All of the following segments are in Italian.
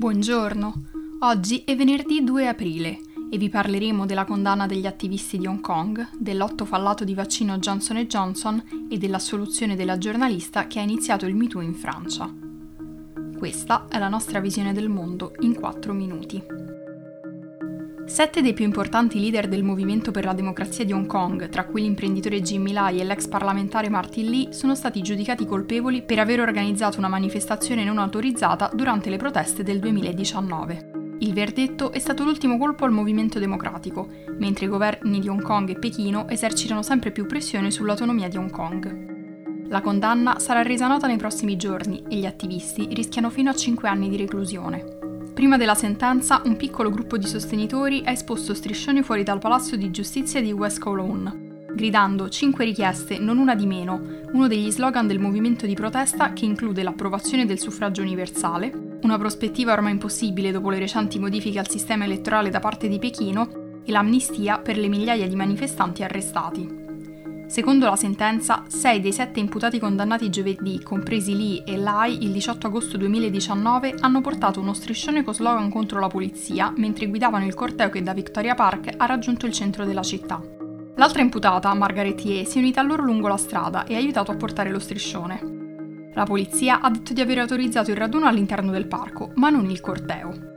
Buongiorno, oggi è venerdì 2 aprile e vi parleremo della condanna degli attivisti di Hong Kong, del lotto fallato di vaccino Johnson Johnson e dell'assoluzione della giornalista che ha iniziato il MeToo in Francia. Questa è la nostra visione del mondo in 4 minuti. Sette dei più importanti leader del movimento per la democrazia di Hong Kong, tra cui l'imprenditore Jimmy Lai e l'ex parlamentare Martin Lee, sono stati giudicati colpevoli per aver organizzato una manifestazione non autorizzata durante le proteste del 2019. Il verdetto è stato l'ultimo colpo al movimento democratico, mentre i governi di Hong Kong e Pechino esercitano sempre più pressione sull'autonomia di Hong Kong. La condanna sarà resa nota nei prossimi giorni e gli attivisti rischiano fino a 5 anni di reclusione. Prima della sentenza, un piccolo gruppo di sostenitori ha esposto striscioni fuori dal palazzo di giustizia di West Kowloon, gridando 5 richieste, non una di meno, uno degli slogan del movimento di protesta che include l'approvazione del suffragio universale, una prospettiva ormai impossibile dopo le recenti modifiche al sistema elettorale da parte di Pechino e l'amnistia per le migliaia di manifestanti arrestati. Secondo la sentenza, sei dei sette imputati condannati giovedì, compresi Lee e Lai, il 18 agosto 2019, hanno portato uno striscione con slogan contro la polizia mentre guidavano il corteo che da Victoria Park ha raggiunto il centro della città. L'altra imputata, Margaret Ye, si è unita a loro lungo la strada e ha aiutato a portare lo striscione. La polizia ha detto di aver autorizzato il raduno all'interno del parco, ma non il corteo.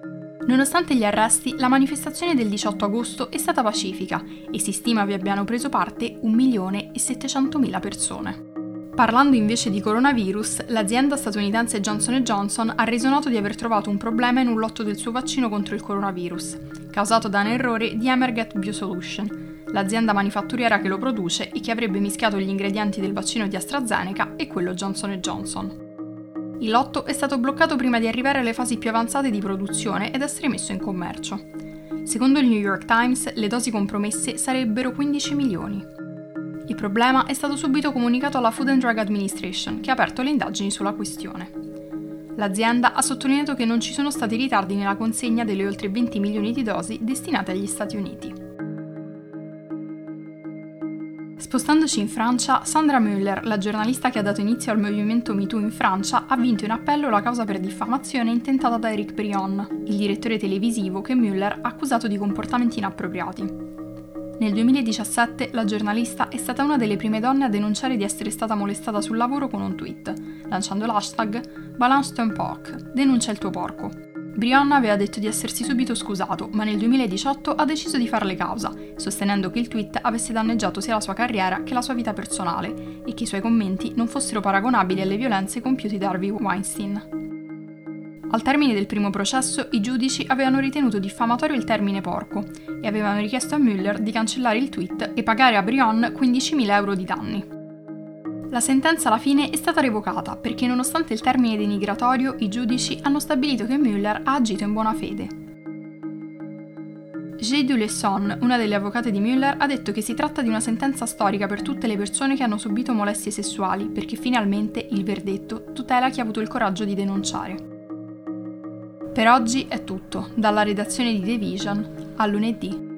Nonostante gli arresti, la manifestazione del 18 agosto è stata pacifica e si stima vi abbiano preso parte 1.700.000 persone. Parlando invece di coronavirus, l'azienda statunitense Johnson Johnson ha reso noto di aver trovato un problema in un lotto del suo vaccino contro il coronavirus, causato da un errore di Emerget Biosolution, l'azienda manifatturiera che lo produce e che avrebbe mischiato gli ingredienti del vaccino di AstraZeneca e quello Johnson Johnson. Il lotto è stato bloccato prima di arrivare alle fasi più avanzate di produzione ed essere messo in commercio. Secondo il New York Times, le dosi compromesse sarebbero 15 milioni. Il problema è stato subito comunicato alla Food and Drug Administration, che ha aperto le indagini sulla questione. L'azienda ha sottolineato che non ci sono stati ritardi nella consegna delle oltre 20 milioni di dosi destinate agli Stati Uniti. Spostandoci in Francia, Sandra Müller, la giornalista che ha dato inizio al movimento MeToo in Francia, ha vinto in appello la causa per diffamazione intentata da Eric Brion, il direttore televisivo che Müller ha accusato di comportamenti inappropriati. Nel 2017 la giornalista è stata una delle prime donne a denunciare di essere stata molestata sul lavoro con un tweet, lanciando l'hashtag Balance ton porc, denuncia il tuo porco, Brianna aveva detto di essersi subito scusato, ma nel 2018 ha deciso di farle causa, sostenendo che il tweet avesse danneggiato sia la sua carriera che la sua vita personale e che i suoi commenti non fossero paragonabili alle violenze compiute da Harvey Weinstein. Al termine del primo processo, i giudici avevano ritenuto diffamatorio il termine porco e avevano richiesto a Mueller di cancellare il tweet e pagare a Brion 15.000 euro di danni. La sentenza alla fine è stata revocata perché nonostante il termine denigratorio i giudici hanno stabilito che Müller ha agito in buona fede. J. Dulesson, una delle avvocate di Müller, ha detto che si tratta di una sentenza storica per tutte le persone che hanno subito molestie sessuali perché finalmente il verdetto tutela chi ha avuto il coraggio di denunciare. Per oggi è tutto, dalla redazione di The Vision. A lunedì.